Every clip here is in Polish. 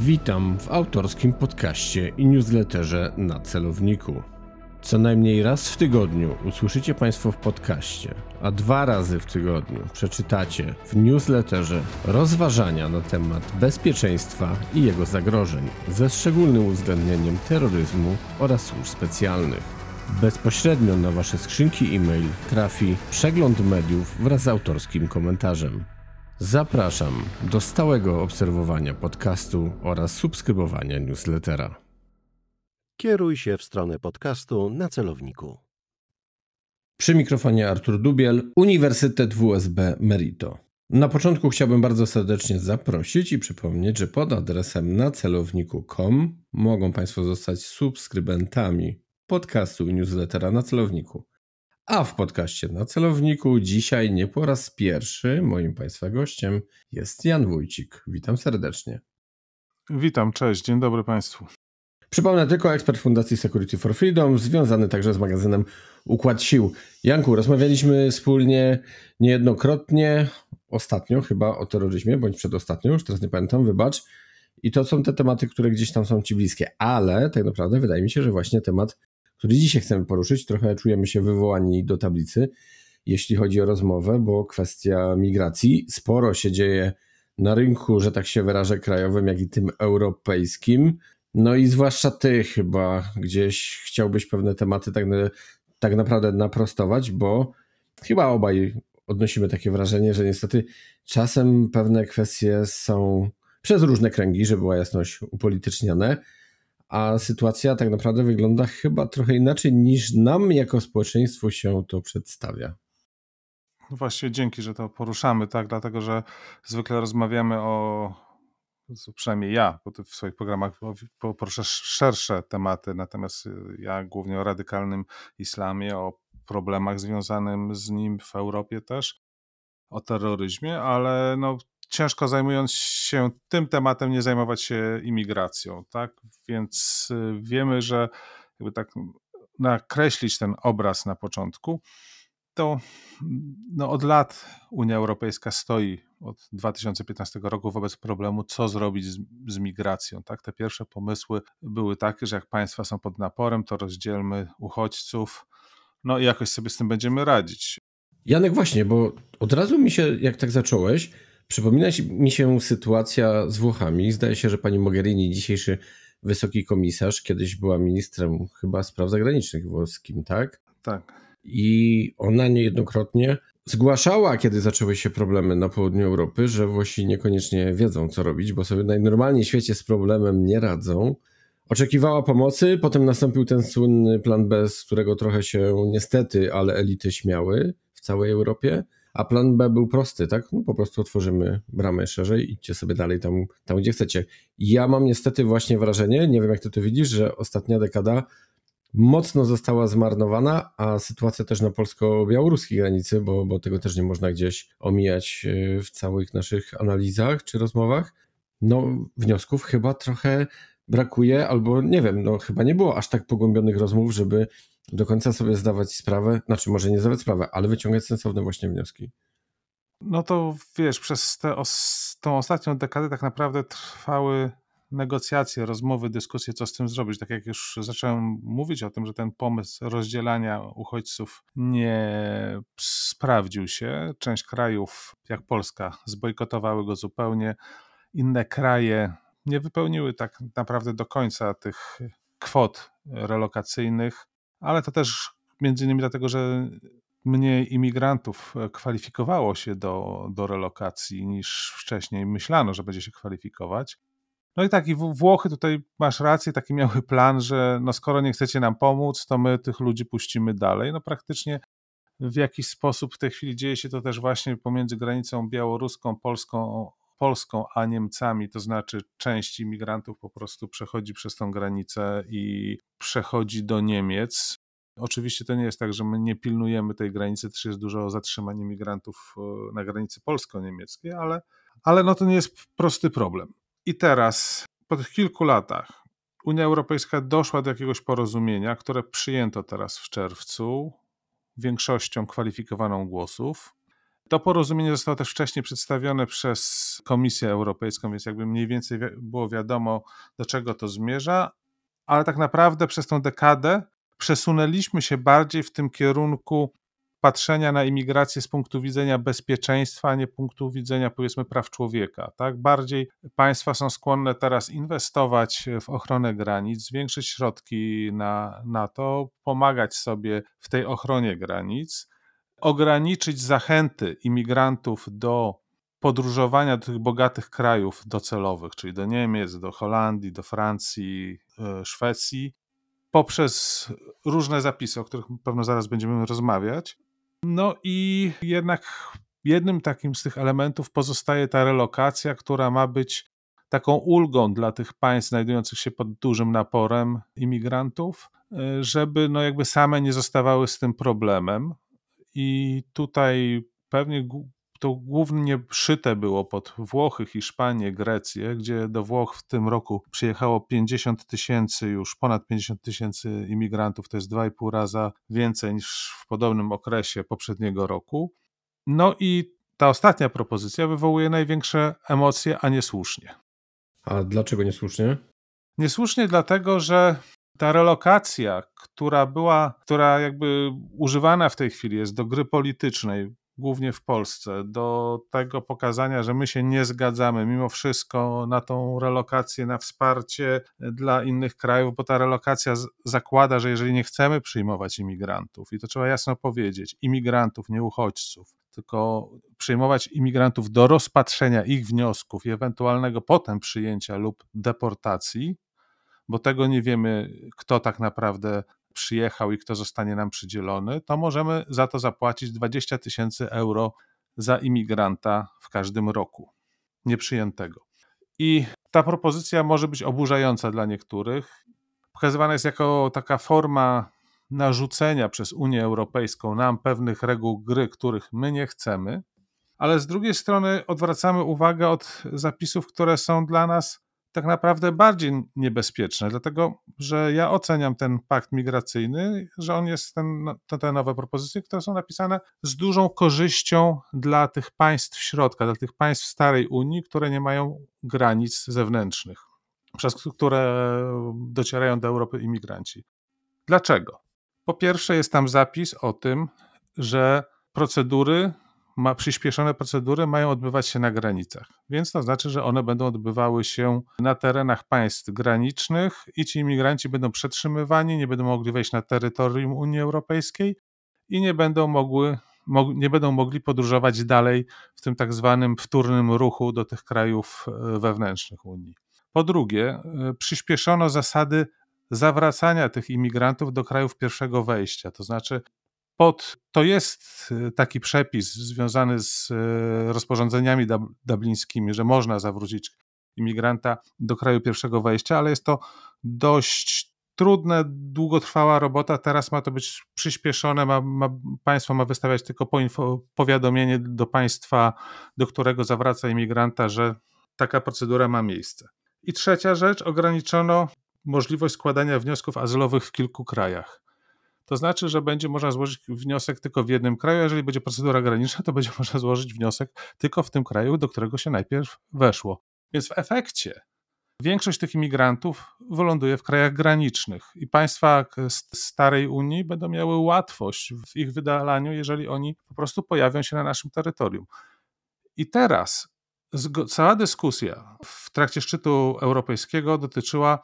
Witam w autorskim podcaście i newsletterze na celowniku. Co najmniej raz w tygodniu usłyszycie Państwo w podcaście, a dwa razy w tygodniu przeczytacie w newsletterze rozważania na temat bezpieczeństwa i jego zagrożeń, ze szczególnym uwzględnieniem terroryzmu oraz służb specjalnych. Bezpośrednio na Wasze skrzynki e-mail trafi przegląd mediów wraz z autorskim komentarzem. Zapraszam do stałego obserwowania podcastu oraz subskrybowania newslettera. Kieruj się w stronę podcastu na celowniku. Przy mikrofonie Artur Dubiel, Uniwersytet WSB Merito. Na początku chciałbym bardzo serdecznie zaprosić i przypomnieć, że pod adresem na celowniku.com mogą Państwo zostać subskrybentami podcastu i newslettera na celowniku. A w podcaście na celowniku dzisiaj nie po raz pierwszy moim Państwa gościem jest Jan Wójcik. Witam serdecznie. Witam, cześć, dzień dobry Państwu. Przypomnę tylko ekspert Fundacji Security for Freedom, związany także z magazynem Układ Sił. Janku, rozmawialiśmy wspólnie niejednokrotnie, ostatnio chyba o terroryzmie, bądź przedostatnio, już teraz nie pamiętam, wybacz. I to są te tematy, które gdzieś tam są Ci bliskie, ale tak naprawdę wydaje mi się, że właśnie temat który dzisiaj chcemy poruszyć. Trochę czujemy się wywołani do tablicy, jeśli chodzi o rozmowę, bo kwestia migracji. Sporo się dzieje na rynku, że tak się wyrażę, krajowym, jak i tym europejskim. No i zwłaszcza ty chyba gdzieś chciałbyś pewne tematy tak, tak naprawdę naprostować, bo chyba obaj odnosimy takie wrażenie, że niestety czasem pewne kwestie są przez różne kręgi, żeby była jasność, upolityczniane, a sytuacja tak naprawdę wygląda chyba trochę inaczej niż nam jako społeczeństwu się to przedstawia. No właśnie dzięki, że to poruszamy, tak, dlatego że zwykle rozmawiamy o, przynajmniej ja, bo ty w swoich programach poruszasz szersze tematy, natomiast ja głównie o radykalnym islamie, o problemach związanych z nim w Europie też, o terroryzmie, ale no, ciężko zajmując się tym tematem, nie zajmować się imigracją, tak? Więc y, wiemy, że jakby tak nakreślić ten obraz na początku, to no od lat Unia Europejska stoi od 2015 roku wobec problemu, co zrobić z, z, migracją. Tak? Te pierwsze pomysły były takie, że jak państwa są pod naporem, to rozdzielmy uchodźców, no i jakoś sobie z tym będziemy radzić. Janek, właśnie, bo od razu mi się, jak tak zacząłeś, Przypomina mi się sytuacja z Włochami. Zdaje się, że pani Mogherini, dzisiejszy wysoki komisarz, kiedyś była ministrem chyba spraw zagranicznych włoskim, tak? Tak. I ona niejednokrotnie zgłaszała, kiedy zaczęły się problemy na południu Europy, że Włosi niekoniecznie wiedzą, co robić, bo sobie najnormalniej w świecie z problemem nie radzą. Oczekiwała pomocy, potem nastąpił ten słynny plan B, z którego trochę się niestety, ale elity śmiały w całej Europie. A plan B był prosty, tak? No, po prostu otworzymy bramę szerzej, idźcie sobie dalej tam, tam, gdzie chcecie. Ja mam niestety właśnie wrażenie, nie wiem jak ty to widzisz, że ostatnia dekada mocno została zmarnowana, a sytuacja też na polsko-białoruskiej granicy, bo, bo tego też nie można gdzieś omijać e, w całych naszych analizach czy rozmowach. No, wniosków chyba trochę brakuje, albo nie wiem, no chyba nie było aż tak pogłębionych rozmów, żeby do końca sobie zdawać sprawę, znaczy może nie zdawać sprawę, ale wyciągać sensowne właśnie wnioski. No to wiesz, przez tę os ostatnią dekadę tak naprawdę trwały negocjacje, rozmowy, dyskusje, co z tym zrobić. Tak jak już zacząłem mówić o tym, że ten pomysł rozdzielania uchodźców nie sprawdził się. Część krajów, jak Polska, zbojkotowały go zupełnie. Inne kraje nie wypełniły tak naprawdę do końca tych kwot relokacyjnych ale to też między innymi dlatego, że mniej imigrantów e, kwalifikowało się do, do relokacji niż wcześniej myślano, że będzie się kwalifikować. No i tak, i Włochy tutaj masz rację, taki miały plan, że no skoro nie chcecie nam pomóc, to my tych ludzi puścimy dalej. No praktycznie w jakiś sposób w tej chwili dzieje się to też właśnie pomiędzy granicą białoruską, polską, Polską a Niemcami, to znaczy część imigrantów po prostu przechodzi przez tą granicę i przechodzi do Niemiec. Oczywiście to nie jest tak, że my nie pilnujemy tej granicy, też jest dużo zatrzymań imigrantów e, na granicy polsko-niemieckiej, ale, ale no to nie jest prosty problem. I teraz, po tych kilku latach, Unia Europejska doszła do jakiegoś porozumienia, które przyjęto teraz w czerwcu większością kwalifikowaną głosów To porozumienie zostało też wcześniej przedstawione przez Komisję Europejską, więc jakby mniej więcej było wiadomo, do czego to zmierza, ale tak naprawdę przez tą dekadę przesunęliśmy się bardziej w tym kierunku patrzenia na imigrację z punktu widzenia bezpieczeństwa, a nie punktu widzenia powiedzmy praw człowieka. Tak? Bardziej państwa są skłonne teraz inwestować w ochronę granic, zwiększyć środki na, na to, pomagać sobie w tej ochronie granic, ograniczyć zachęty imigrantów do podróżowania do tych bogatych krajów docelowych, czyli do Niemiec, do Holandii, do Francji, e, Szwecji, poprzez różne zapisy, o których pewno zaraz będziemy rozmawiać. No i jednak jednym takim z tych elementów pozostaje ta relokacja, która ma być taką ulgą dla tych państw znajdujących się pod dużym naporem imigrantów, e, żeby no jakby same nie zostawały z tym problemem. I tutaj pewnie to głównie szyte było pod Włochy, Hiszpanię, Grecję, gdzie do Włoch w tym roku przyjechało 50 tysięcy, już ponad 50 tysięcy imigrantów, to jest 2,5 raza więcej niż w podobnym okresie poprzedniego roku. No i ta ostatnia propozycja wywołuje największe emocje, a niesłusznie. A dlaczego niesłusznie? Niesłusznie dlatego, że ta relokacja, która była, która jakby używana w tej chwili jest do gry politycznej, głównie w Polsce, do tego pokazania, że my się nie zgadzamy mimo wszystko na tą relokację, na wsparcie dla innych krajów, bo ta relokacja zakłada, że jeżeli nie chcemy przyjmować imigrantów, i to trzeba jasno powiedzieć, imigrantów, nie uchodźców, tylko przyjmować imigrantów do rozpatrzenia ich wniosków i ewentualnego potem przyjęcia lub deportacji, bo tego nie wiemy, kto tak naprawdę przyjechał i kto zostanie nam przydzielony, to możemy za to zapłacić 20 tysięcy euro za imigranta w każdym roku nieprzyjętego. I ta propozycja może być oburzająca dla niektórych. Pokazywana jest jako taka forma narzucenia przez Unię Europejską nam pewnych reguł gry, których my nie chcemy, ale z drugiej strony odwracamy uwagę od zapisów, które są dla nas tak naprawdę bardziej niebezpieczne, dlatego że ja oceniam ten pakt migracyjny, że on jest ten, no, te nowe propozycje, które są napisane z dużą korzyścią dla tych państw środka, dla tych państw starej Unii, które nie mają granic zewnętrznych, przez które docierają do Europy imigranci. Dlaczego? Po pierwsze, jest tam zapis o tym, że procedury ma, przyspieszone procedury mają odbywać się na granicach, więc to znaczy, że one będą odbywały się na terenach państw granicznych i ci imigranci będą przetrzymywani, nie będą mogli wejść na terytorium Unii Europejskiej i nie będą mogły nie będą mogli podróżować dalej w tym tak zwanym wtórnym ruchu do tych krajów e, wewnętrznych Unii. Po drugie, e, przyspieszono zasady zawracania tych imigrantów do krajów pierwszego wejścia, to znaczy pod, to jest y, taki przepis związany z y, rozporządzeniami dublińskimi, że można zawrócić imigranta do kraju pierwszego wejścia, ale jest to dość trudne, długotrwała robota. Teraz ma to być przyspieszone, ma, ma, państwo ma wystawiać tylko poinfo, powiadomienie do państwa, do którego zawraca imigranta, że taka procedura ma miejsce. I trzecia rzecz, ograniczono możliwość składania wniosków azylowych w kilku krajach. To znaczy, że będzie można złożyć wniosek tylko w jednym kraju, jeżeli będzie procedura graniczna, to będzie można złożyć wniosek tylko w tym kraju, do którego się najpierw weszło. Więc w efekcie większość tych imigrantów wyląduje w krajach granicznych i państwa starej Unii będą miały łatwość w ich wydalaniu, jeżeli oni po prostu pojawią się na naszym terytorium. I teraz cała dyskusja w trakcie szczytu europejskiego dotyczyła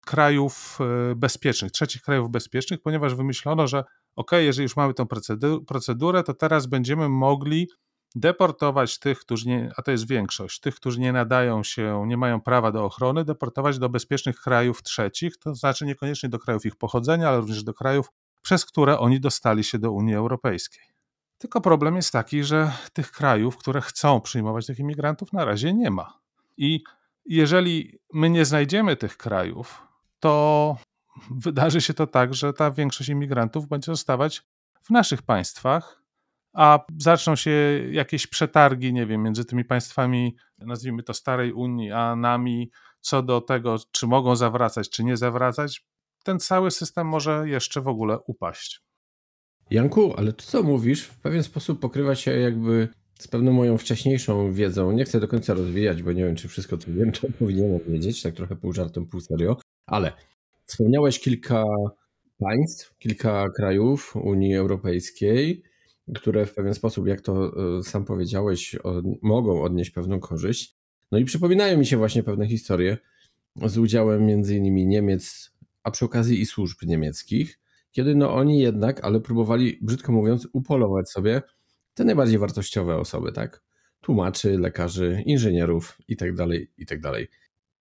krajów e, bezpiecznych, trzecich krajów bezpiecznych, ponieważ wymyślono, że ok, jeżeli już mamy tę procedurę, to teraz będziemy mogli deportować tych, którzy nie, a to jest większość, tych, którzy nie nadają się, nie mają prawa do ochrony, deportować do bezpiecznych krajów trzecich, to znaczy niekoniecznie do krajów ich pochodzenia, ale również do krajów, przez które oni dostali się do Unii Europejskiej. Tylko problem jest taki, że tych krajów, które chcą przyjmować tych imigrantów, na razie nie ma. I jeżeli my nie znajdziemy tych krajów, to wydarzy się to tak, że ta większość imigrantów będzie zostawać w naszych państwach, a zaczną się jakieś przetargi, nie wiem, między tymi państwami, nazwijmy to starej Unii, a nami, co do tego, czy mogą zawracać, czy nie zawracać, ten cały system może jeszcze w ogóle upaść. Janku, ale to co mówisz, w pewien sposób pokrywa się jakby z pewną moją wcześniejszą wiedzą, nie chcę do końca rozwijać, bo nie wiem, czy wszystko co wiem, to powinienem wiedzieć, tak trochę pół żartem, pół serio, ale wspomniałeś kilka państw, kilka krajów Unii Europejskiej, które w pewien sposób, jak to e, sam powiedziałeś, mogą odnieść pewną korzyść. No i przypominają mi się właśnie pewne historie z udziałem między innymi Niemiec, a przy okazji i służb niemieckich, kiedy no oni jednak, ale próbowali, brzydko mówiąc, upolować sobie te najbardziej wartościowe osoby, tak? Tłumaczy, lekarzy, inżynierów itd., tak itd.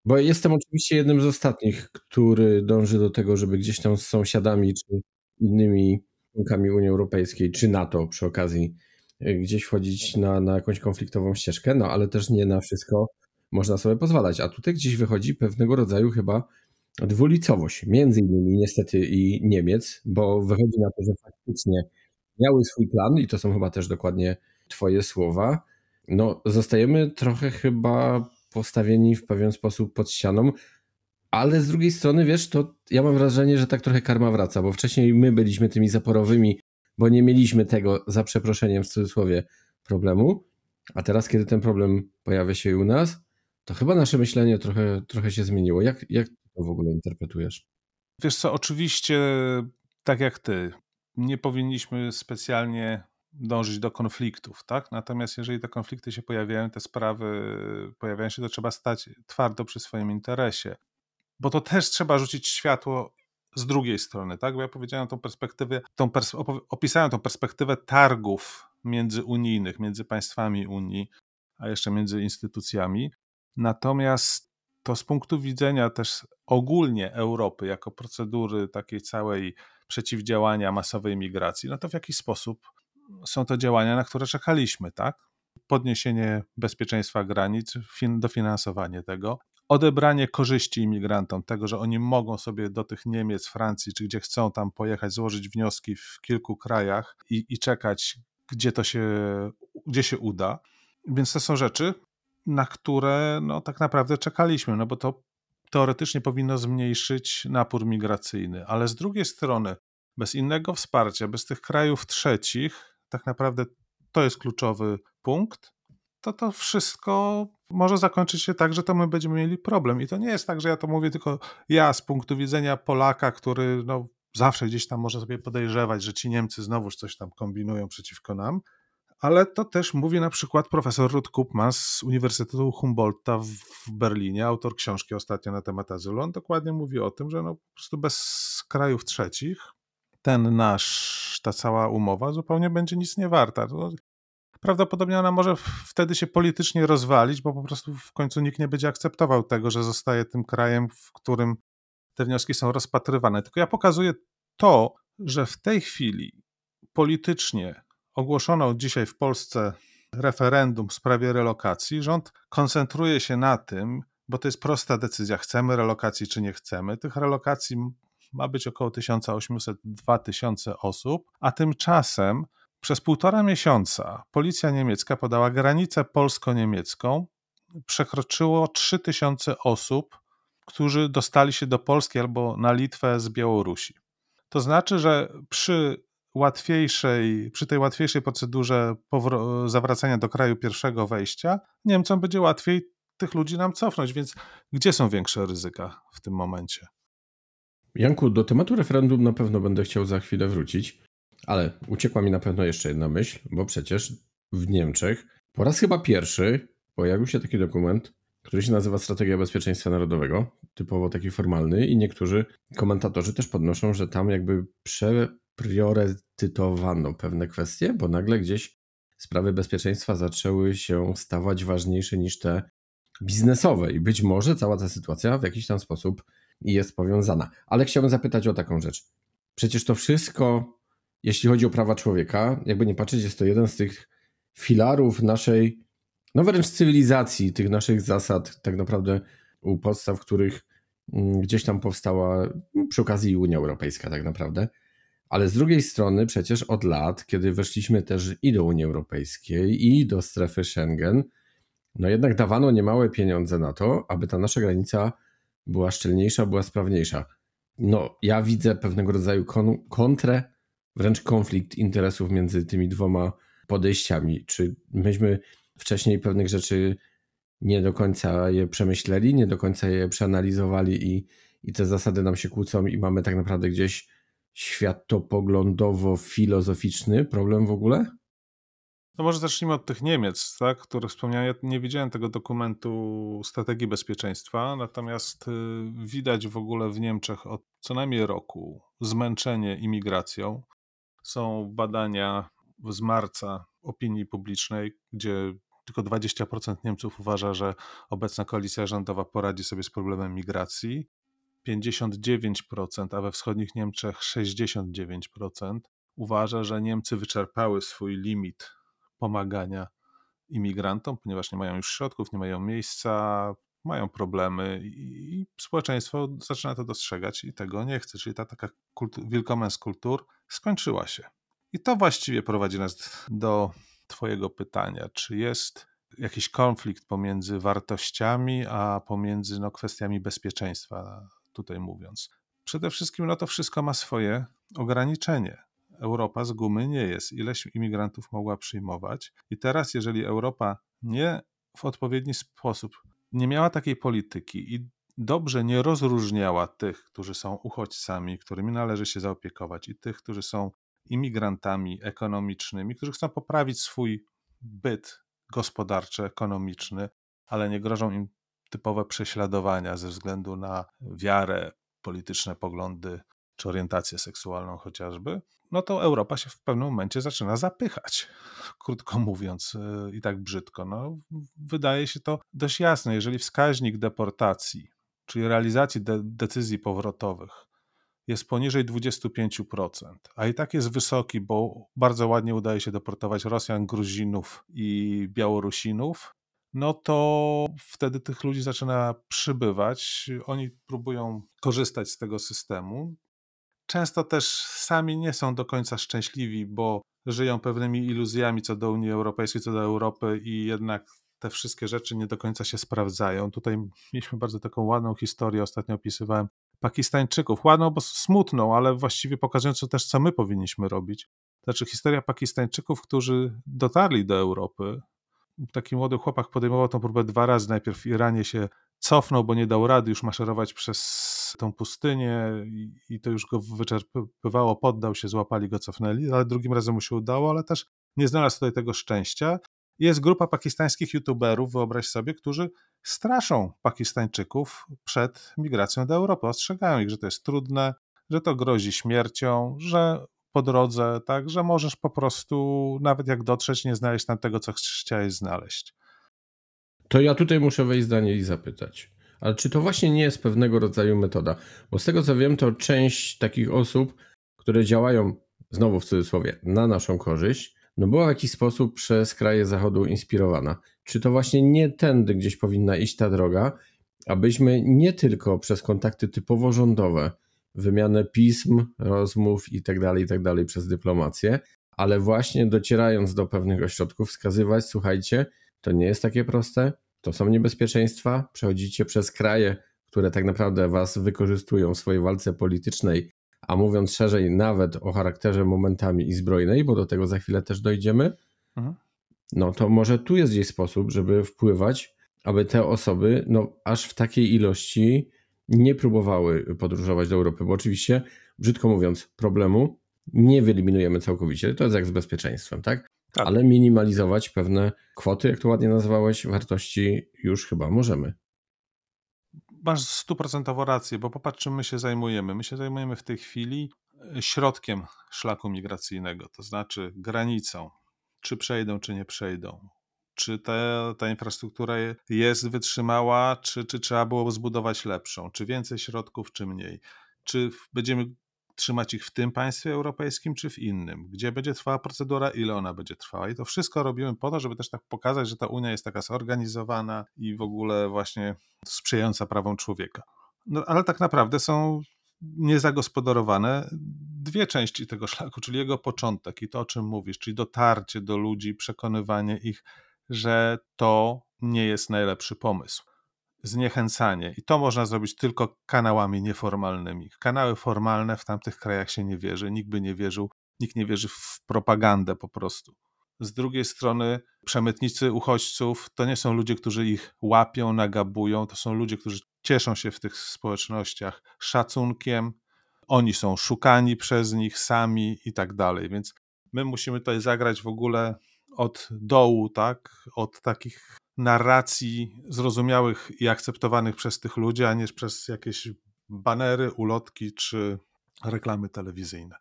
Bo jestem oczywiście jednym z ostatnich, który dąży do tego, żeby gdzieś tam z sąsiadami czy innymi członkami Unii Europejskiej czy NATO przy okazji e, gdzieś wchodzić na, na jakąś konfliktową ścieżkę, no ale też nie na wszystko można sobie pozwalać. A tutaj gdzieś wychodzi pewnego rodzaju chyba dwulicowość, między innymi niestety i Niemiec, bo wychodzi na to, że faktycznie miały swój plan i to są chyba też dokładnie Twoje słowa. No, zostajemy trochę chyba postawieni w pewien sposób pod ścianą, ale z drugiej strony, wiesz, to ja mam wrażenie, że tak trochę karma wraca, bo wcześniej my byliśmy tymi zaporowymi, bo nie mieliśmy tego, za przeproszeniem w cudzysłowie, problemu, a teraz, kiedy ten problem pojawia się u nas, to chyba nasze myślenie trochę, trochę się zmieniło. Jak, jak to w ogóle interpretujesz? Wiesz co, oczywiście tak jak ty, nie powinniśmy specjalnie dążyć do konfliktów, tak? Natomiast jeżeli te konflikty się pojawiają, te sprawy pojawiają się, to trzeba stać twardo przy swoim interesie. Bo to też trzeba rzucić światło z drugiej strony, tak? Bo ja powiedziałem tą perspektywę, tą pers opisałem tą perspektywę targów międzyunijnych, między państwami Unii, a jeszcze między instytucjami. Natomiast to z punktu widzenia też ogólnie Europy, jako procedury takiej całej przeciwdziałania masowej migracji, no to w jakiś sposób są to działania, na które czekaliśmy, tak? Podniesienie bezpieczeństwa granic, dofinansowanie tego, odebranie korzyści imigrantom, tego, że oni mogą sobie do tych Niemiec, Francji, czy gdzie chcą tam pojechać, złożyć wnioski w kilku krajach i, i czekać, gdzie to się, gdzie się uda. Więc to są rzeczy, na które no, tak naprawdę czekaliśmy, no bo to teoretycznie powinno zmniejszyć napór migracyjny, ale z drugiej strony, bez innego wsparcia, bez tych krajów trzecich, tak naprawdę to jest kluczowy punkt, to to wszystko może zakończyć się tak, że to my będziemy mieli problem. I to nie jest tak, że ja to mówię tylko ja z punktu widzenia Polaka, który no, zawsze gdzieś tam może sobie podejrzewać, że ci Niemcy znowuż coś tam kombinują przeciwko nam, ale to też mówi na przykład profesor Ruth Kupman z Uniwersytetu Humboldta w Berlinie, autor książki ostatnio na temat azylu. On dokładnie mówi o tym, że no po prostu bez krajów trzecich ten nasz, ta cała umowa zupełnie będzie nic nie warta. Prawdopodobnie ona może wtedy się politycznie rozwalić, bo po prostu w końcu nikt nie będzie akceptował tego, że zostaje tym krajem, w którym te wnioski są rozpatrywane. Tylko ja pokazuję to, że w tej chwili politycznie ogłoszono dzisiaj w Polsce referendum w sprawie relokacji, rząd koncentruje się na tym, bo to jest prosta decyzja, chcemy relokacji czy nie chcemy. Tych relokacji ma być około 1800-2000 osób, a tymczasem przez półtora miesiąca policja niemiecka podała granicę polsko-niemiecką, przekroczyło 3000 osób, którzy dostali się do Polski albo na Litwę z Białorusi. To znaczy, że przy łatwiejszej, przy tej łatwiejszej procedurze zawracania do kraju pierwszego wejścia, Niemcom będzie łatwiej tych ludzi nam cofnąć, więc gdzie są większe ryzyka w tym momencie? Janku, do tematu referendum na pewno będę chciał za chwilę wrócić, ale uciekła mi na pewno jeszcze jedna myśl, bo przecież w Niemczech po raz chyba pierwszy pojawił się taki dokument, który się nazywa Strategia Bezpieczeństwa Narodowego, typowo taki formalny, i niektórzy komentatorzy też podnoszą, że tam jakby przepriorytetowano pewne kwestie, bo nagle gdzieś sprawy bezpieczeństwa zaczęły się stawać ważniejsze niż te biznesowe i być może cała ta sytuacja w jakiś tam sposób jest powiązana. Ale chciałbym zapytać o taką rzecz. Przecież to wszystko, jeśli chodzi o prawa człowieka, jakby nie patrzeć, jest to jeden z tych filarów naszej, no wręcz cywilizacji, tych naszych zasad, tak naprawdę u podstaw, których mm, gdzieś tam powstała no, przy okazji Unia Europejska, tak naprawdę. Ale z drugiej strony, przecież od lat, kiedy weszliśmy też i do Unii Europejskiej, i do strefy Schengen, no jednak dawano niemałe pieniądze na to, aby ta nasza granica była szczelniejsza, była sprawniejsza. No, ja widzę pewnego rodzaju kon kontrę, wręcz konflikt interesów między tymi dwoma podejściami? Czy myśmy wcześniej pewnych rzeczy nie do końca je przemyśleli, nie do końca je przeanalizowali i, i te zasady nam się kłócą i mamy tak naprawdę gdzieś światopoglądowo-filozoficzny problem w ogóle? No może zacznijmy od tych Niemiec, tak, które wspomniałem. Ja nie widziałem tego dokumentu strategii bezpieczeństwa, natomiast y, widać w ogóle w Niemczech od co najmniej roku zmęczenie imigracją. Są badania z marca opinii publicznej, gdzie tylko 20% Niemców uważa, że obecna koalicja rządowa poradzi sobie z problemem migracji. 59%, a we wschodnich Niemczech 69% uważa, że Niemcy wyczerpały swój limit pomagania imigrantom, ponieważ nie mają już środków, nie mają miejsca, mają problemy i społeczeństwo zaczyna to dostrzegać i tego nie chce. Czyli ta taka kultu- wielkomens kultur skończyła się. I to właściwie prowadzi nas do Twojego pytania, czy jest jakiś konflikt pomiędzy wartościami, a pomiędzy no, kwestiami bezpieczeństwa, tutaj mówiąc. Przede wszystkim no, to wszystko ma swoje ograniczenie. Europa z gumy nie jest. Ileś imigrantów mogła przyjmować. I teraz, jeżeli Europa nie w odpowiedni sposób nie miała takiej polityki i dobrze nie rozróżniała tych, którzy są uchodźcami, którymi należy się zaopiekować, i tych, którzy są imigrantami ekonomicznymi, którzy chcą poprawić swój byt gospodarczy, ekonomiczny, ale nie grożą im typowe prześladowania ze względu na wiarę, polityczne poglądy czy orientację seksualną chociażby, no to Europa się w pewnym momencie zaczyna zapychać, krótko mówiąc y, i tak brzydko. No, wydaje się to dość jasne. Jeżeli wskaźnik deportacji, czyli realizacji de decyzji powrotowych jest poniżej 25%, a i tak jest wysoki, bo bardzo ładnie udaje się deportować Rosjan, Gruzinów i Białorusinów, no to wtedy tych ludzi zaczyna przybywać. Oni próbują korzystać z tego systemu często też sami nie są do końca szczęśliwi, bo żyją pewnymi iluzjami co do Unii Europejskiej, co do Europy i jednak te wszystkie rzeczy nie do końca się sprawdzają. Tutaj mieliśmy bardzo taką ładną historię, ostatnio opisywałem Pakistańczyków. Ładną, bo smutną, ale właściwie pokazującą też, co my powinniśmy robić. Znaczy, historia Pakistańczyków, którzy dotarli do Europy. Taki młody chłopak podejmował tą próbę dwa razy. Najpierw w Iranie się cofnął, bo nie dał rady już maszerować przez tą pustynię i, to już go wyczerpywało, poddał się, złapali go, cofnęli, ale drugim razem mu się udało, ale też nie znalazł tutaj tego szczęścia. Jest grupa pakistańskich youtuberów, wyobraź sobie, którzy straszą Pakistańczyków przed migracją do Europy. Ostrzegają ich, że to jest trudne, że to grozi śmiercią, że po drodze, tak, że możesz po prostu, nawet jak dotrzeć, nie znaleźć tam tego, co chciałeś znaleźć. To ja tutaj muszę wejść zdanie i zapytać. Ale czy to właśnie nie jest pewnego rodzaju metoda? Bo z tego co wiem, to część takich osób, które działają, znowu w cudzysłowie, na naszą korzyść, no była w jakiś sposób przez kraje Zachodu inspirowana. Czy to właśnie nie tędy gdzieś powinna iść ta droga, abyśmy nie tylko przez kontakty typowo rządowe, wymianę pism, rozmów itd., tak itd. Tak przez dyplomację, ale właśnie docierając do pewnych ośrodków, wskazywać, słuchajcie, to nie jest takie proste. To są niebezpieczeństwa. Przechodzicie przez kraje, które tak naprawdę was wykorzystują w swojej walce politycznej, a mówiąc szerzej, nawet o charakterze momentami i zbrojnej, bo do tego za chwilę też dojdziemy. Mhm. No to może tu jest gdzieś sposób, żeby wpływać, aby te osoby, no aż w takiej ilości nie próbowały podróżować do Europy, bo oczywiście, brzydko mówiąc, problemu nie wyeliminujemy całkowicie. To jest jak z bezpieczeństwem, tak? Tak. ale minimalizować pewne kwoty, jak to ładnie nazwałeś, wartości już chyba możemy. Masz stuprocentową rację, bo popatrz, czym my się zajmujemy. My się zajmujemy w tej chwili e, środkiem szlaku migracyjnego, to znaczy granicą, czy przejdą, czy nie przejdą. Czy ta, ta infrastruktura jest wytrzymała, czy, czy trzeba było zbudować lepszą, czy więcej środków, czy mniej. Czy będziemy trzymać ich w tym państwie europejskim czy w innym, gdzie będzie trwała procedura, ile ona będzie trwała. I to wszystko robimy po to, żeby też tak pokazać, że ta Unia jest taka zorganizowana i w ogóle właśnie sprzyjająca prawom człowieka. No, ale tak naprawdę są niezagospodarowane dwie części tego szlaku, czyli jego początek i to, o czym mówisz, czyli dotarcie do ludzi, przekonywanie ich, że to nie jest najlepszy pomysł zniechęcanie. I to można zrobić tylko kanałami nieformalnymi. Kanały formalne w tamtych krajach się nie wierzy, nikt by nie wierzył, nikt nie wierzy w propagandę po prostu. z drugiej strony przemytnicy uchodźców to nie są ludzie, którzy ich łapią, nagabują, to są ludzie, którzy cieszą się w tych społecznościach szacunkiem, oni są szukani przez nich sami i tak dalej, więc my musimy tutaj zagrać w ogóle od dołu, tak, od takich narracji zrozumiałych i akceptowanych przez tych ludzi, a nie przez jakieś banery, ulotki czy reklamy telewizyjne.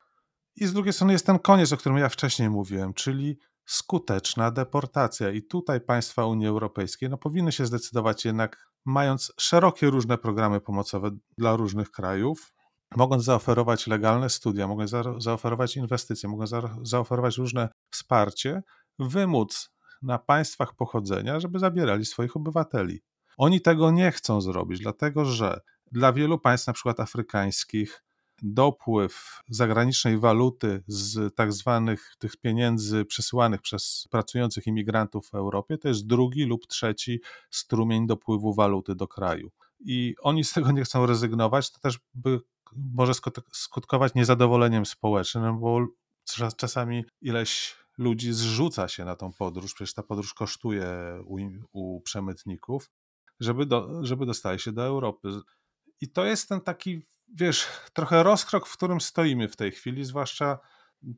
I z drugiej strony jest ten koniec, o którym ja wcześniej mówiłem, czyli skuteczna deportacja. I tutaj państwa Unii Europejskiej no, powinny się zdecydować jednak, mając szerokie różne programy pomocowe dla różnych krajów, mogąc zaoferować legalne studia, mogąc za zaoferować inwestycje, mogąc za zaoferować różne wsparcie, wymóc na państwach pochodzenia, żeby zabierali swoich obywateli. Oni tego nie chcą zrobić, dlatego że dla wielu państw, na przykład afrykańskich, dopływ zagranicznej waluty z tak zwanych tych pieniędzy przesyłanych przez pracujących imigrantów w Europie to jest drugi lub trzeci strumień dopływu waluty do kraju. I oni z tego nie chcą rezygnować, to też by może skutkować niezadowoleniem społecznym, bo czasami ileś ludzi zrzuca się na tą podróż, przecież ta podróż kosztuje u, u przemytników, żeby, do, żeby dostali się do Europy. I to jest ten taki, wiesz, trochę rozkrok, w którym stoimy w tej chwili, zwłaszcza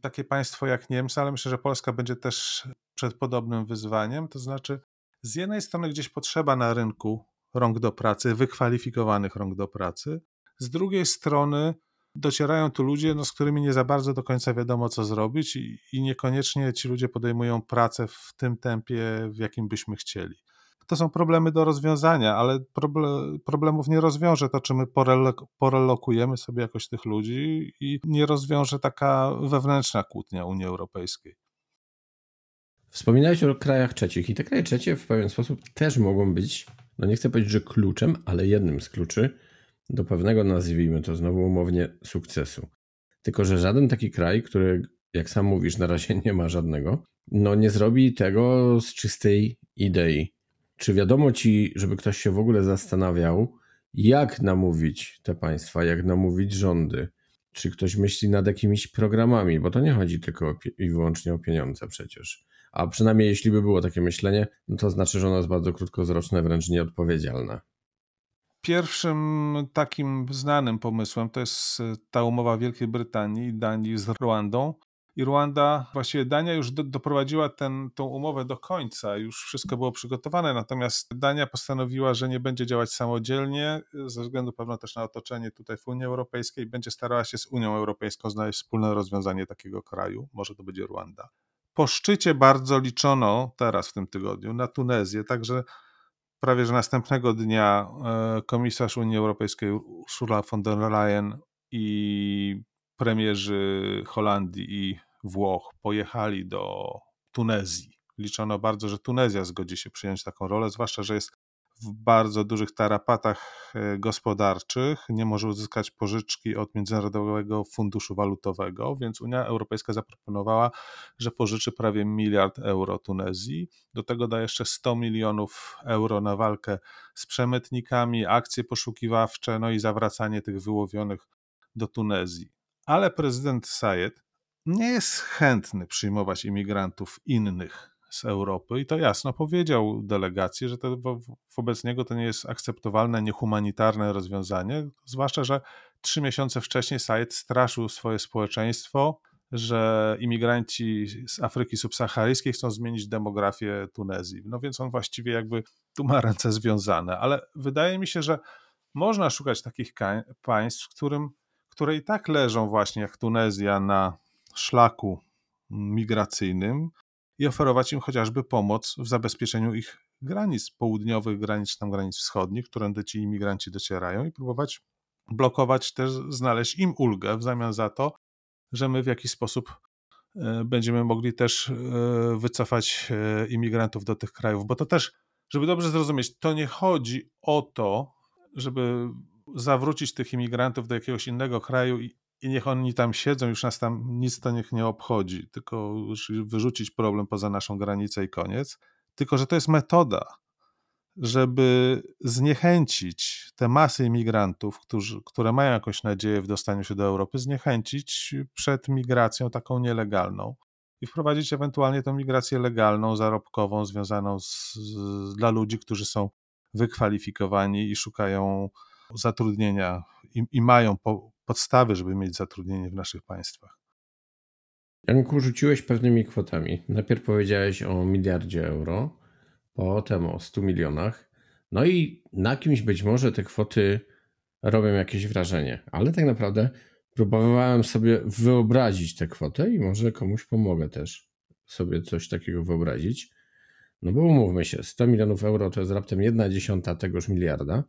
takie państwo jak Niemcy, ale myślę, że Polska będzie też przed podobnym wyzwaniem. To znaczy, z jednej strony gdzieś potrzeba na rynku rąk do pracy, wykwalifikowanych rąk do pracy, z drugiej strony docierają tu ludzie, no, z którymi nie za bardzo do końca wiadomo, co zrobić, i, i niekoniecznie ci ludzie podejmują pracę w tym tempie, w jakim byśmy chcieli. To są problemy do rozwiązania, ale problem, problemów nie rozwiąże to, czy my porelokujemy sobie jakoś tych ludzi i nie rozwiąże taka wewnętrzna kłótnia Unii Europejskiej. Wspominałeś o krajach trzecich i te kraje trzecie w pewien sposób też mogą być, no nie chcę powiedzieć, że kluczem, ale jednym z kluczy do pewnego, nazwijmy to znowu umownie, sukcesu. Tylko, że żaden taki kraj, który, jak sam mówisz, na razie nie ma żadnego, no nie zrobi tego z czystej idei. Czy wiadomo ci, żeby ktoś się w ogóle zastanawiał, jak namówić te państwa, jak namówić rządy? Czy ktoś myśli nad jakimiś programami? Bo to nie chodzi tylko i wyłącznie o pieniądze przecież. A przynajmniej jeśli by było takie myślenie, no to znaczy, że ono jest bardzo krótkowzroczne, wręcz nieodpowiedzialne. Pierwszym takim znanym pomysłem to jest e, ta umowa Wielkiej Brytanii i Danii z Rwandą. I Rwanda, właściwie Dania już do, doprowadziła tą umowę do końca, już wszystko było przygotowane, natomiast Dania postanowiła, że nie będzie działać samodzielnie, ze względu pewno też na otoczenie tutaj w Unii Europejskiej, będzie starała się z Unią Europejską znaleźć wspólne rozwiązanie takiego kraju, może to będzie Rwanda. Po szczycie bardzo liczono teraz w tym tygodniu na Tunezję, także prawie że następnego dnia e, komisarz Unii Europejskiej Ursula von der Leyen i premierzy Holandii i Włoch pojechali do Tunezji. Liczono bardzo, że Tunezja zgodzi się przyjąć taką rolę, zwłaszcza, że jest w bardzo dużych tarapatach e, gospodarczych, nie może uzyskać pożyczki od Międzynarodowego Funduszu Walutowego, więc Unia Europejska zaproponowała, że pożyczy prawie miliard euro Tunezji. Do tego da jeszcze 100 milionów euro na walkę z przemytnikami, akcje poszukiwawcze, no i zawracanie tych wyłowionych do Tunezji. Ale prezydent Sayed nie jest chętny przyjmować imigrantów innych z Europy i to jasno powiedział delegacji, że to wo wobec niego to nie jest akceptowalne, niehumanitarne rozwiązanie, zwłaszcza, że trzy miesiące wcześniej Said straszył swoje społeczeństwo, że imigranci z Afryki subsaharyjskiej chcą zmienić demografię Tunezji. No więc on właściwie jakby tu ma ręce związane, ale wydaje mi się, że można szukać takich państw, w którym, które i tak leżą właśnie jak Tunezja na szlaku migracyjnym, i oferować im chociażby pomoc w zabezpieczeniu ich granic południowych, granic tam granic wschodnich, którędy ci imigranci docierają i próbować blokować też, znaleźć im ulgę w zamian za to, że my w jakiś sposób e, będziemy mogli też e, wycofać e, imigrantów do tych krajów, bo to też, żeby dobrze zrozumieć, to nie chodzi o to, żeby zawrócić tych imigrantów do jakiegoś innego kraju i, i niech oni tam siedzą, już nas tam nic to niech nie obchodzi, tylko wyrzucić problem poza naszą granicę i koniec. Tylko, że to jest metoda, żeby zniechęcić te masy imigrantów, którzy, które mają jakąś nadzieję w dostaniu się do Europy, zniechęcić przed migracją taką nielegalną. i wprowadzić ewentualnie tą migrację legalną, zarobkową, związaną z, z, dla ludzi, którzy są wykwalifikowani i szukają zatrudnienia i, i mają po, podstawy, żeby mieć zatrudnienie w naszych państwach. Janku, rzuciłeś pewnymi kwotami. Najpierw powiedziałeś o miliardzie euro, potem o 100 milionach. No i na kimś być może te kwoty robią jakieś wrażenie, ale tak naprawdę próbowałem sobie wyobrazić tę kwotę i może komuś pomogę też sobie coś takiego wyobrazić. No bo umówmy się, 100 milionów euro to jest raptem jedna dziesiąta tegoż miliarda.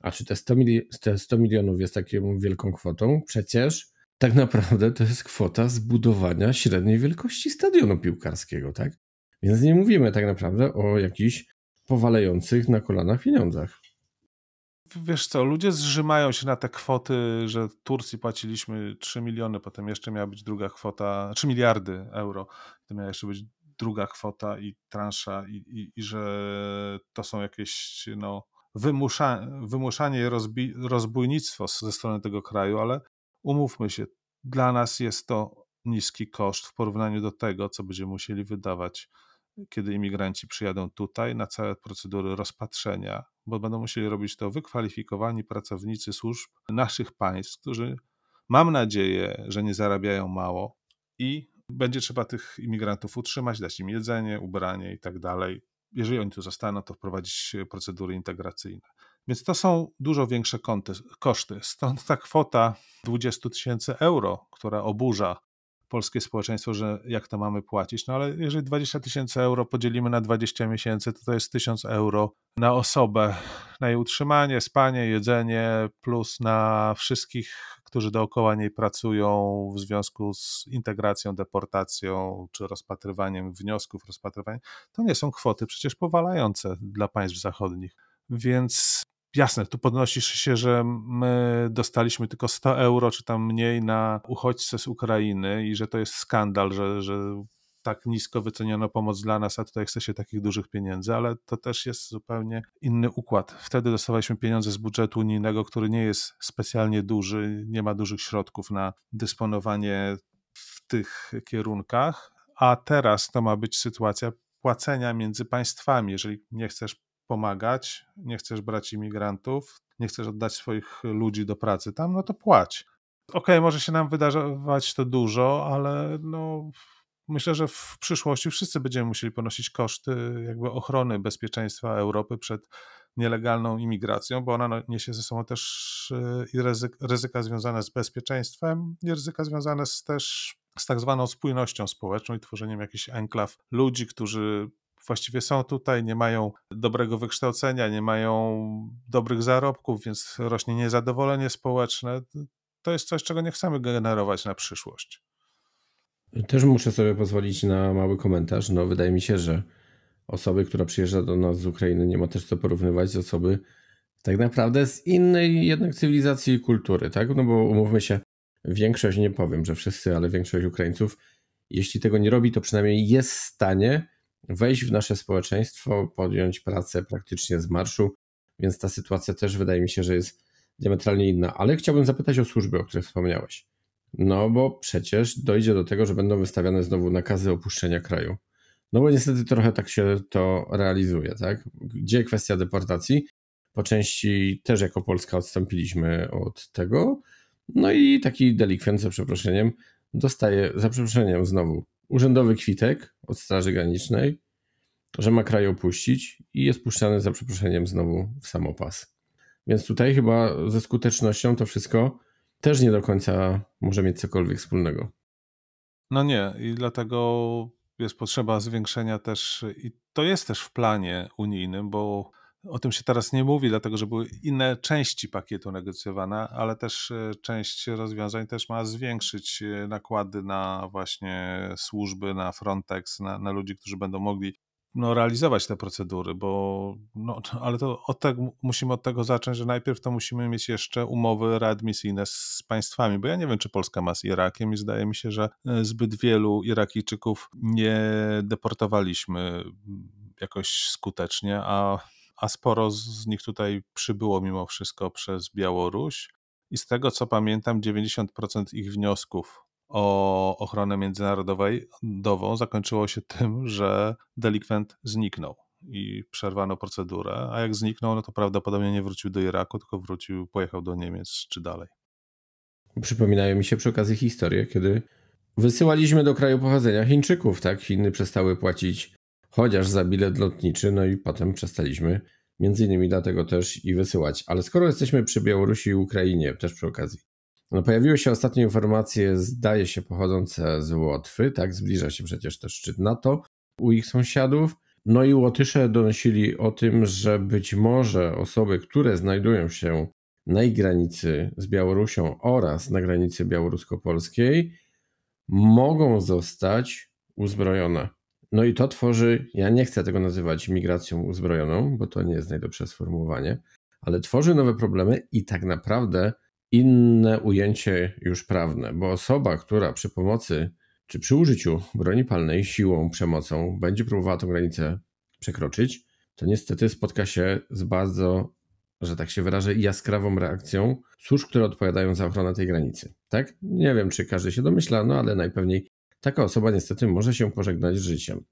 A czy te 100, mili te 100 milionów jest taką wielką kwotą? Przecież tak naprawdę to jest kwota zbudowania średniej wielkości stadionu piłkarskiego, tak? Więc nie mówimy tak naprawdę o jakichś powalających na kolanach pieniądzach. Wiesz co, ludzie zrzymają się na te kwoty, że Turcji płaciliśmy 3 miliony, potem jeszcze miała być druga kwota, 3 miliardy euro, to miała jeszcze być druga kwota i transza i, i, i że to są jakieś no, wymusza, wymuszanie i rozbi, rozbójnictwo ze strony tego kraju, ale umówmy się, dla nas jest to niski koszt w porównaniu do tego, co będziemy musieli wydawać, kiedy imigranci przyjadą tutaj na całe procedury rozpatrzenia, bo będą musieli robić to wykwalifikowani pracownicy służb naszych państw, którzy mam nadzieję, że nie zarabiają mało i będzie trzeba tych imigrantów utrzymać, dać im jedzenie, ubranie i tak dalej. Jeżeli oni tu zostaną, to wprowadzić procedury integracyjne. Więc to są dużo większe koszty. Stąd ta kwota 20 tysięcy euro, która oburza polskie społeczeństwo, że jak to mamy płacić. No ale jeżeli 20 tysięcy euro podzielimy na 20 miesięcy, to to jest 1000 euro na osobę, na jej utrzymanie, spanie, jedzenie, plus na wszystkich, którzy dookoła niej pracują w związku z integracją, deportacją czy rozpatrywaniem wniosków, rozpatrywaniem. To nie są kwoty przecież powalające dla państw zachodnich. Więc Jasne, tu podnosisz się, że my dostaliśmy tylko 100 euro, czy tam mniej na uchodźcę z Ukrainy i że to jest skandal, że, że tak nisko wyceniono pomoc dla nas, a tutaj chce się takich dużych pieniędzy, ale to też jest zupełnie inny układ. Wtedy dostawaliśmy pieniądze z budżetu unijnego, który nie jest specjalnie duży, nie ma dużych środków na dysponowanie w tych kierunkach, a teraz to ma być sytuacja płacenia między państwami. Jeżeli nie chcesz pomagać, nie chcesz brać imigrantów, nie chcesz oddać swoich ludzi do pracy tam, no to płać. Okej, okay, może się nam wydawać to dużo, ale no, myślę, że w przyszłości wszyscy będziemy musieli ponosić koszty jakby ochrony bezpieczeństwa Europy przed nielegalną imigracją, bo ona no, niesie ze sobą też e, i ryzyka, ryzyka związane z bezpieczeństwem, i ryzyka związane z, też z tak zwaną spójnością społeczną i tworzeniem jakichś enklaw ludzi, którzy właściwie są tutaj, nie mają dobrego wykształcenia, nie mają dobrych zarobków, więc rośnie niezadowolenie społeczne. To jest coś, czego nie chcemy generować na przyszłość. Też muszę sobie pozwolić na mały komentarz. No, wydaje mi się, że osoby, która przyjeżdża do nas z Ukrainy, nie ma też co porównywać z osoby tak naprawdę z innej jednak cywilizacji i kultury, tak? No bo umówmy się, większość, nie powiem, że wszyscy, ale większość Ukraińców, jeśli tego nie robi, to przynajmniej jest w stanie wejść w nasze społeczeństwo, podjąć pracę praktycznie z marszu, więc ta sytuacja też wydaje mi się, że jest diametralnie inna. Ale chciałbym zapytać o służby, o których wspomniałeś. No bo przecież dojdzie do tego, że będą wystawiane znowu nakazy opuszczenia kraju. No bo niestety trochę tak się to realizuje, tak? Gdzie kwestia deportacji? Po części też jako Polska odstąpiliśmy od tego. No i taki delikwent, za przeproszeniem, dostaje, za przeproszeniem znowu, urzędowy kwitek od Straży Granicznej, że ma kraj opuścić i jest puszczany za przeproszeniem znowu w samopas. Więc tutaj chyba ze skutecznością to wszystko też nie do końca może mieć cokolwiek wspólnego. No nie, i dlatego jest potrzeba zwiększenia też, i to jest też w planie unijnym, bo o tym się teraz nie mówi, dlatego że były inne części pakietu negocjowane, ale też e, część rozwiązań też ma zwiększyć e, nakłady na właśnie służby, na Frontex, na, na ludzi, którzy będą mogli no, realizować te procedury, bo no, ale to od tego, musimy od tego zacząć, że najpierw to musimy mieć jeszcze umowy readmisyjne z państwami, bo ja nie wiem, czy Polska ma z Irakiem i zdaje mi się, że e, zbyt wielu Irakijczyków nie deportowaliśmy jakoś skutecznie, a a sporo z nich tutaj przybyło mimo wszystko przez Białoruś. I z tego co pamiętam, 90% ich wniosków o ochronę międzynarodową zakończyło się tym, że delikwent zniknął i przerwano procedurę, a jak zniknął, no to prawdopodobnie nie wrócił do Iraku, tylko wrócił, pojechał do Niemiec czy dalej. Przypominają mi się przy okazji historie, kiedy wysyłaliśmy do kraju pochodzenia Chińczyków, tak? Chiny przestały płacić chociaż za bilet lotniczy, no i potem przestaliśmy między innymi dlatego też i wysyłać. Ale skoro jesteśmy przy Białorusi i Ukrainie, też przy okazji, no pojawiły się ostatnie informacje, zdaje się pochodzące z Łotwy, tak? Zbliża się przecież też szczyt NATO u ich sąsiadów. No i Łotysze donosili o tym, że być może osoby, które znajdują się na ich granicy z Białorusią oraz na granicy białorusko-polskiej, mogą zostać uzbrojone. No i to tworzy, ja nie chcę tego nazywać migracją uzbrojoną, bo to nie jest najlepsze sformułowanie, ale tworzy nowe problemy i tak naprawdę inne ujęcie już prawne, bo osoba, która przy pomocy czy przy użyciu broni palnej siłą, przemocą będzie próbowała tę granicę przekroczyć, to niestety spotka się z bardzo, że tak się wyrażę, jaskrawą reakcją służb, które odpowiadają za ochronę tej granicy. Tak? Nie wiem, czy każdy się domyśla, no ale najpewniej taka osoba niestety może się pożegnać z życiem.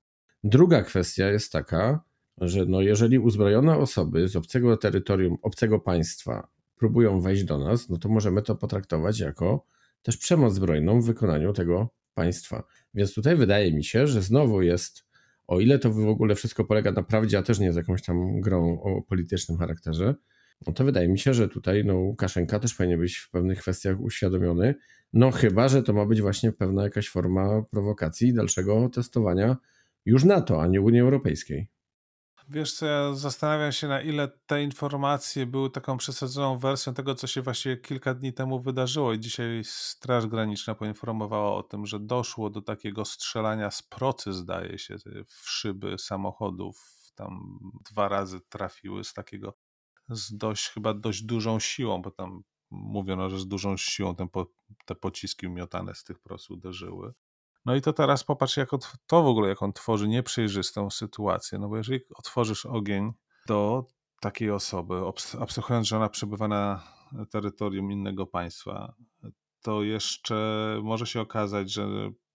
Druga kwestia jest taka, że no jeżeli uzbrojone osoby z obcego terytorium, obcego państwa próbują wejść do nas, no to możemy to potraktować jako też przemoc zbrojną w wykonaniu tego państwa. Więc tutaj wydaje mi się, że znowu jest, o ile to w ogóle wszystko polega na prawdzie, a też nie jest jakąś tam grą o politycznym charakterze, no to wydaje mi się, że tutaj no, Łukaszenka też powinien być w pewnych kwestiach uświadomiony, no chyba, że to ma być właśnie pewna jakaś forma prowokacji i dalszego testowania już NATO, a nie Unii Europejskiej. Wiesz co, ja zastanawiam się na ile te informacje były taką przesadzoną wersją tego, co się właśnie kilka dni temu wydarzyło i dzisiaj Straż Graniczna poinformowała o tym, że doszło do takiego strzelania z procy, zdaje się, w szyby samochodów. Tam dwa razy trafiły z takiego, z dość, chyba dość dużą siłą, bo tam mówiono, że z dużą siłą ten po, te pociski miotane z tych pros uderzyły. No i to teraz popatrz, jak to w ogóle, jak on tworzy nieprzejrzystą sytuację. No bo jeżeli otworzysz ogień do takiej osoby, abstrahując, że ona przebywa na terytorium innego państwa, to jeszcze może się okazać, że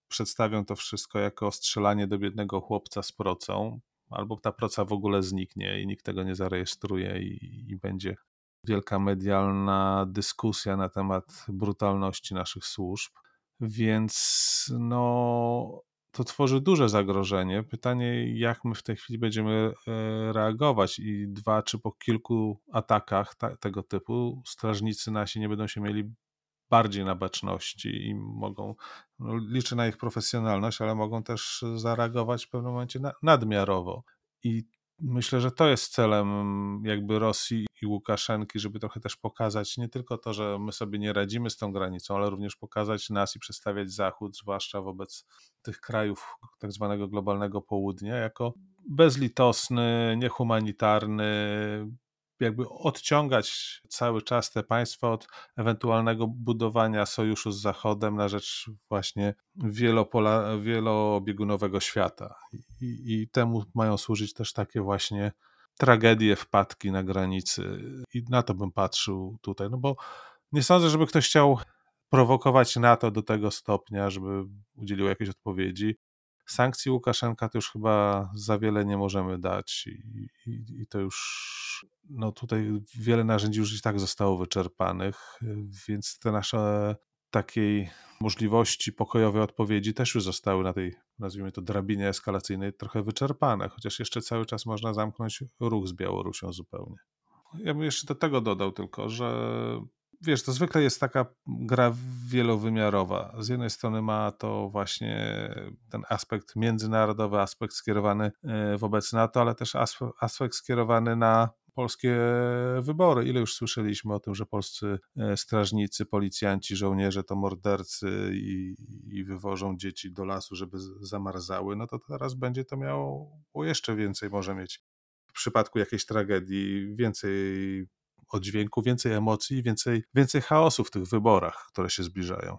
przedstawią to wszystko jako strzelanie do biednego chłopca z procą, albo ta proca w ogóle zniknie i nikt tego nie zarejestruje i, i będzie wielka medialna dyskusja na temat brutalności naszych służb. Więc no, to tworzy duże zagrożenie. Pytanie, jak my w tej chwili będziemy e, reagować i dwa czy po kilku atakach ta, tego typu strażnicy nasi nie będą się mieli bardziej na baczności i mogą, no, liczę na ich profesjonalność, ale mogą też zareagować w pewnym momencie na, nadmiarowo. I myślę, że to jest celem jakby Rosji i Łukaszenki, żeby trochę też pokazać nie tylko to, że my sobie nie radzimy z tą granicą, ale również pokazać nas i przedstawiać Zachód, zwłaszcza wobec tych krajów tak zwanego globalnego południa, jako bezlitosny, niehumanitarny, jakby odciągać cały czas te państwa od ewentualnego budowania sojuszu z Zachodem na rzecz właśnie wielopola, wielobiegunowego świata. I, I temu mają służyć też takie właśnie tragedie, wpadki na granicy. I na to bym patrzył tutaj, no bo nie sądzę, żeby ktoś chciał prowokować NATO do tego stopnia, żeby udzielił jakiejś odpowiedzi. Sankcji Łukaszenka to już chyba za wiele nie możemy dać i, i, i to już no tutaj wiele narzędzi już i tak zostało wyczerpanych, więc te nasze takiej możliwości pokojowej odpowiedzi też już zostały na tej, nazwijmy to, drabinie eskalacyjnej trochę wyczerpane, chociaż jeszcze cały czas można zamknąć ruch z Białorusią zupełnie. Ja bym jeszcze do tego dodał tylko, że wiesz, to zwykle jest taka gra wielowymiarowa. Z jednej strony ma to właśnie ten aspekt międzynarodowy, aspekt skierowany e, wobec NATO, ale też aspekt skierowany na polskie wybory. Ile już słyszeliśmy o tym, że polscy e, strażnicy, policjanci, żołnierze to mordercy i, i wywożą dzieci do lasu, żeby zamarzały, no to teraz będzie to miało jeszcze więcej, może mieć w przypadku jakiejś tragedii więcej oddźwięku, więcej emocji, więcej, więcej chaosu w tych wyborach, które się zbliżają.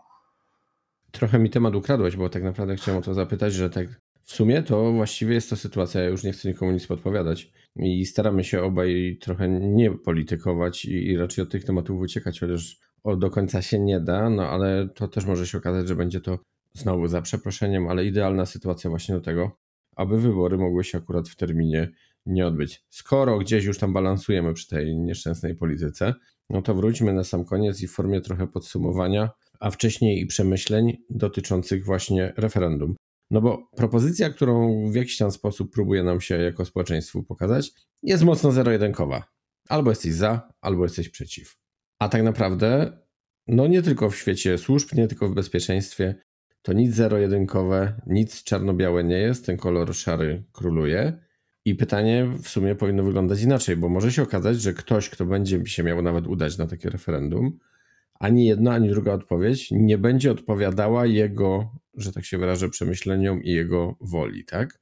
Trochę mi temat ukradłeś, bo tak naprawdę chciałem o to zapytać, że tak w sumie to właściwie jest to sytuacja, ja już nie chcę nikomu nic podpowiadać i staramy się obaj trochę nie politykować i, i raczej od tych tematów uciekać, chociaż o, do końca się nie da, no ale to też może się okazać, że będzie to znowu za przeproszeniem, ale idealna sytuacja właśnie do tego, aby wybory mogły się akurat w terminie nie odbyć. Skoro gdzieś już tam balansujemy przy tej nieszczęsnej polityce, no to wróćmy na sam koniec i w formie trochę podsumowania, a wcześniej i przemyśleń dotyczących właśnie referendum. No bo propozycja, którą w jakiś tam sposób próbuje nam się jako społeczeństwu pokazać, jest mocno zero-jedynkowa. Albo jesteś za, albo jesteś przeciw. A tak naprawdę, no nie tylko w świecie służb, nie tylko w bezpieczeństwie, to nic zero-jedynkowe, nic czarno-białe nie jest, ten kolor szary króluje. I pytanie w sumie powinno wyglądać inaczej, bo może się okazać, że ktoś, kto będzie się miał nawet udać na takie referendum, ani jedna, ani druga odpowiedź nie będzie odpowiadała jego, że tak się wyrażę, przemyśleniom i jego woli, tak?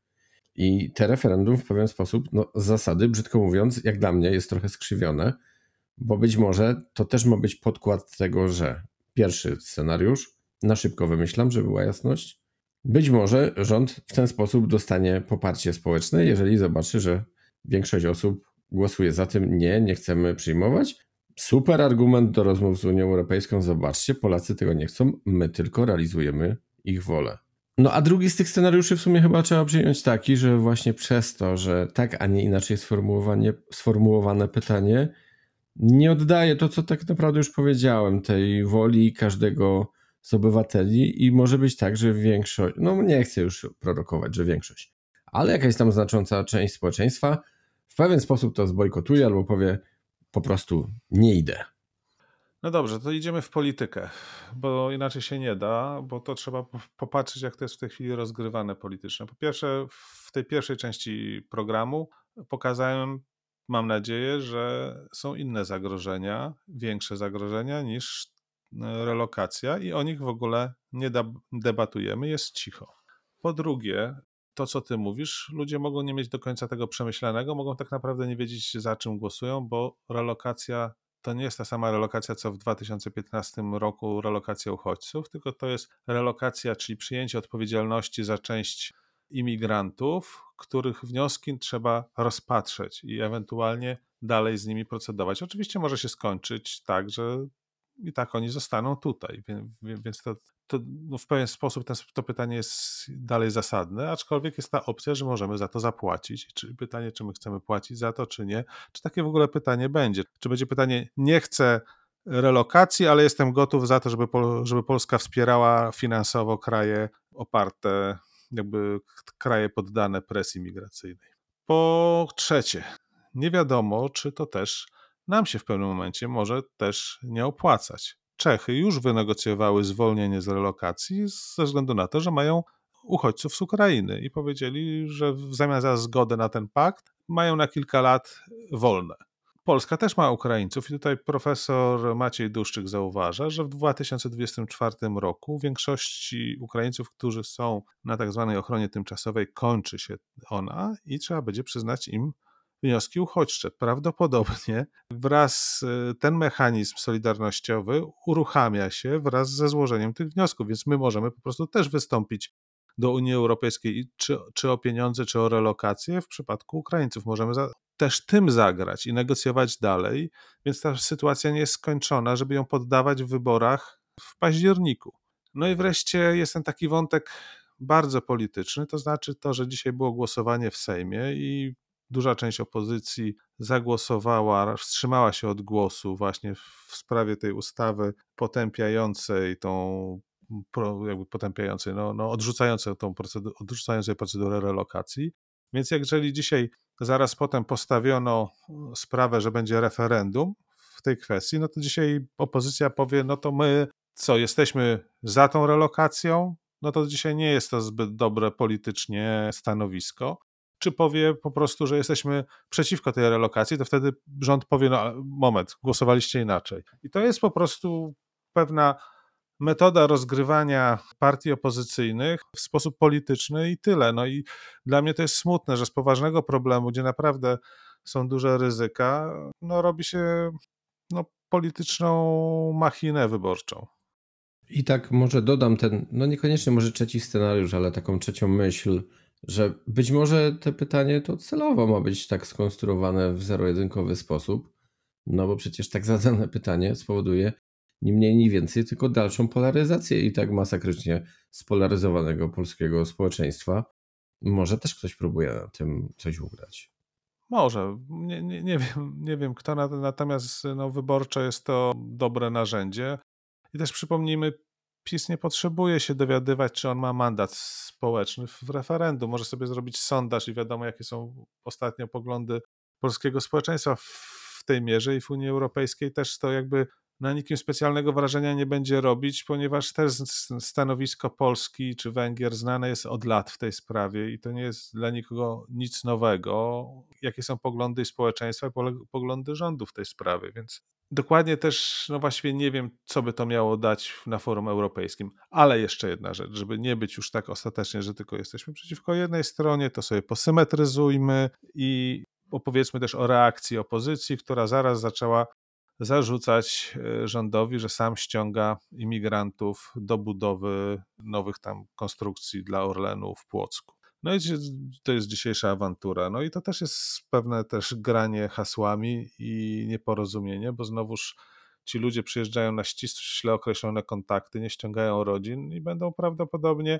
I te referendum w pewien sposób, no, z zasady, brzydko mówiąc, jak dla mnie, jest trochę skrzywione, bo być może to też ma być podkład tego, że pierwszy scenariusz, na szybko wymyślam, żeby była jasność, być może rząd w ten sposób dostanie poparcie społeczne, jeżeli zobaczy, że większość osób głosuje za tym, nie, nie chcemy przyjmować. Super argument do rozmów z Unią Europejską. Zobaczcie, Polacy tego nie chcą, my tylko realizujemy ich wolę. No a drugi z tych scenariuszy w sumie chyba trzeba przyjąć taki, że właśnie przez to, że tak, a nie inaczej sformułowane pytanie nie oddaje to, co tak naprawdę już powiedziałem, tej woli każdego z obywateli i może być tak, że większość, no nie chcę już prorokować, że większość, ale jakaś tam znacząca część społeczeństwa w pewien sposób to zbojkotuje albo powie po prostu nie idę. No dobrze, to idziemy w politykę, bo inaczej się nie da, bo to trzeba popatrzeć, jak to jest w tej chwili rozgrywane politycznie. Po pierwsze, w tej pierwszej części programu pokazałem, mam nadzieję, że są inne zagrożenia, większe zagrożenia niż e, relokacja i o nich w ogóle nie debatujemy, jest cicho. Po drugie, to co ty mówisz, ludzie mogą nie mieć do końca tego przemyślanego, mogą tak naprawdę nie wiedzieć za czym głosują, bo relokacja to nie jest ta sama relokacja, co w 2015 roku relokacja uchodźców, tylko to jest relokacja, czyli przyjęcie odpowiedzialności za część imigrantów, których wnioski trzeba rozpatrzeć i ewentualnie dalej z nimi procedować. Oczywiście może się skończyć tak, że i tak oni zostaną tutaj, więc to, to no w pewien sposób to pytanie jest dalej zasadne, aczkolwiek jest ta opcja, że możemy za to zapłacić. Czy pytanie, czy my chcemy płacić za to, czy nie? Czy takie w ogóle pytanie będzie? Czy będzie pytanie, nie chcę relokacji, ale jestem gotów za to, żeby, żeby Polska wspierała finansowo kraje oparte, jakby kraje poddane presji migracyjnej. Po trzecie, nie wiadomo, czy to też nam się w pewnym momencie może też nie opłacać. Czechy już wynegocjowały zwolnienie z relokacji ze względu na to, że mają uchodźców z Ukrainy i powiedzieli, że w zamian za zgodę na ten pakt mają na kilka lat wolne. Polska też ma Ukraińców i tutaj profesor Maciej Duszczyk zauważa, że w 2024 roku większości Ukraińców, którzy są na tak zwanej ochronie tymczasowej, kończy się ona i trzeba będzie przyznać im wnioski uchodźcze. Prawdopodobnie wraz y, ten mechanizm solidarnościowy uruchamia się wraz ze złożeniem tych wniosków, więc my możemy po prostu też wystąpić do Unii Europejskiej czy, czy o pieniądze, czy o relokację w przypadku Ukraińców. Możemy za, też tym zagrać i negocjować dalej, więc ta sytuacja nie jest skończona, żeby ją poddawać w wyborach w październiku. No i wreszcie jest ten taki wątek bardzo polityczny, to znaczy to, że dzisiaj było głosowanie w Sejmie i duża część opozycji zagłosowała, wstrzymała się od głosu właśnie w sprawie tej ustawy potępiającej tą jakby potępiającej, no, no odrzucającej tą procedurę, odrzucającej procedurę relokacji. Więc jeżeli dzisiaj zaraz potem postawiono sprawę, że będzie referendum w tej kwestii, no to dzisiaj opozycja powie, no to my co, jesteśmy za tą relokacją, no to dzisiaj nie jest to zbyt dobre politycznie stanowisko czy powie po prostu, że jesteśmy przeciwko tej relokacji, to wtedy rząd powie, no moment, głosowaliście inaczej. I to jest po prostu pewna metoda rozgrywania partii opozycyjnych w sposób polityczny i tyle. No i dla mnie to jest smutne, że z poważnego problemu, gdzie naprawdę są duże ryzyka, no robi się no, polityczną machinę wyborczą. I tak może dodam ten, no niekoniecznie może trzeci scenariusz, ale taką trzecią myśl, że być może te pytanie to celowo ma być tak skonstruowane w zero-jedynkowy sposób, no bo przecież tak zadane pytanie spowoduje ni mniej, ni więcej, tylko dalszą polaryzację i tak masakrycznie spolaryzowanego polskiego społeczeństwa. Może też ktoś próbuje na tym coś ugrać. Może, nie, nie, nie, wiem, nie wiem kto, natomiast no, wyborcze jest to dobre narzędzie. I też przypomnijmy, PiS nie potrzebuje się dowiadywać, czy on ma mandat społeczny w referendum. Może sobie zrobić sondaż i wiadomo, jakie są ostatnio poglądy polskiego społeczeństwa w tej mierze i w Unii Europejskiej też to jakby na nikim specjalnego wrażenia nie będzie robić, ponieważ też stanowisko Polski czy Węgier znane jest od lat w tej sprawie i to nie jest dla nikogo nic nowego, jakie są poglądy społeczeństwa i poglądy rządu w tej sprawie, więc dokładnie też, no właściwie nie wiem, co by to miało dać na forum europejskim, ale jeszcze jedna rzecz, żeby nie być już tak ostatecznie, że tylko jesteśmy przeciwko jednej stronie, to sobie posymetryzujmy i opowiedzmy też o reakcji opozycji, która zaraz zaczęła zarzucać e, rządowi, że sam ściąga imigrantów do budowy nowych tam konstrukcji dla Orlenu w Płocku. No i to jest dzisiejsza awantura. No i to też jest pewne też granie hasłami i nieporozumienie, bo znowuż ci ludzie przyjeżdżają na ściśle określone kontakty, nie ściągają rodzin i będą prawdopodobnie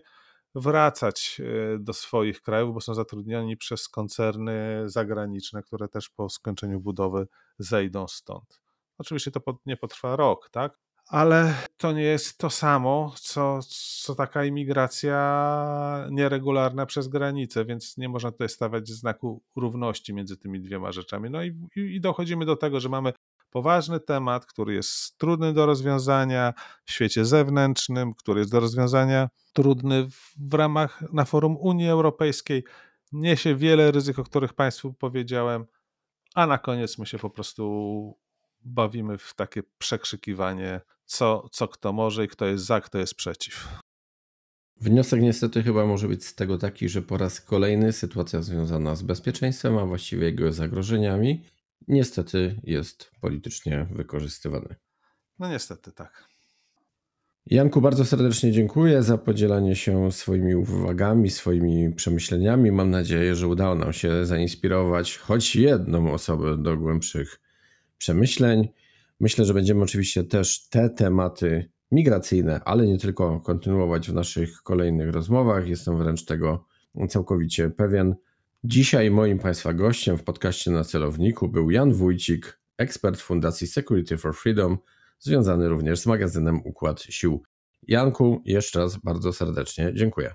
wracać e, do swoich krajów, bo są zatrudniani przez koncerny zagraniczne, które też po skończeniu budowy zejdą stąd. Oczywiście to nie potrwa rok, tak? Ale to nie jest to samo, co, co taka imigracja nieregularna przez granicę, więc nie można tutaj stawiać znaku równości między tymi dwiema rzeczami. No i, i dochodzimy do tego, że mamy poważny temat, który jest trudny do rozwiązania w świecie zewnętrznym, który jest do rozwiązania trudny w ramach na forum Unii Europejskiej. Niesie wiele ryzyk, o których Państwu powiedziałem, a na koniec my się po prostu bawimy w takie przekrzykiwanie, co, co kto może i kto jest za, kto jest przeciw. Wniosek niestety chyba może być z tego taki, że po raz kolejny sytuacja związana z bezpieczeństwem, a właściwie jego zagrożeniami, niestety jest politycznie wykorzystywany. No niestety tak. Janku, bardzo serdecznie dziękuję za podzielanie się swoimi uwagami, swoimi przemyśleniami. Mam nadzieję, że udało nam się zainspirować choć jedną osobę do głębszych przemyśleń. Myślę, że będziemy oczywiście też te tematy migracyjne, ale nie tylko kontynuować w naszych kolejnych rozmowach. Jestem wręcz tego całkowicie pewien. Dzisiaj moim Państwa gościem w podcaście na celowniku był Jan Wójcik, ekspert Fundacji Security for Freedom, związany również z magazynem Układ Sił. Janku, jeszcze raz bardzo serdecznie dziękuję.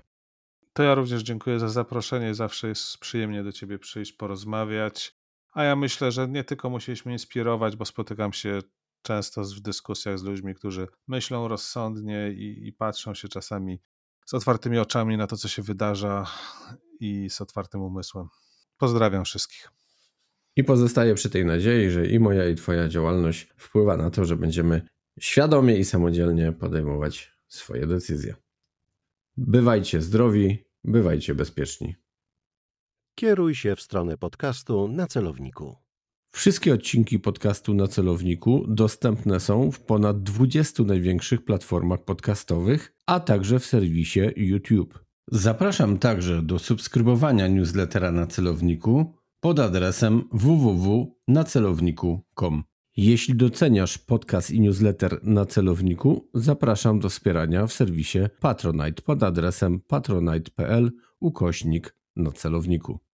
To ja również dziękuję za zaproszenie. Zawsze jest przyjemnie do Ciebie przyjść, porozmawiać. A ja myślę, że nie tylko musieliśmy inspirować, bo spotykam się często w dyskusjach z ludźmi, którzy myślą rozsądnie i, i patrzą się czasami z otwartymi oczami na to, co się wydarza i z otwartym umysłem. Pozdrawiam wszystkich. I pozostaję przy tej nadziei, że i moja, i Twoja działalność wpływa na to, że będziemy świadomie i samodzielnie podejmować swoje decyzje. Bywajcie zdrowi, bywajcie bezpieczni. Kieruj się w stronę podcastu na celowniku. Wszystkie odcinki podcastu na celowniku dostępne są w ponad 20 największych platformach podcastowych, a także w serwisie YouTube. Zapraszam także do subskrybowania newslettera na celowniku pod adresem www.nacelowniku.com. Jeśli doceniasz podcast i newsletter na celowniku, zapraszam do wspierania w serwisie Patronite pod adresem patronite.pl ukośnik na celowniku.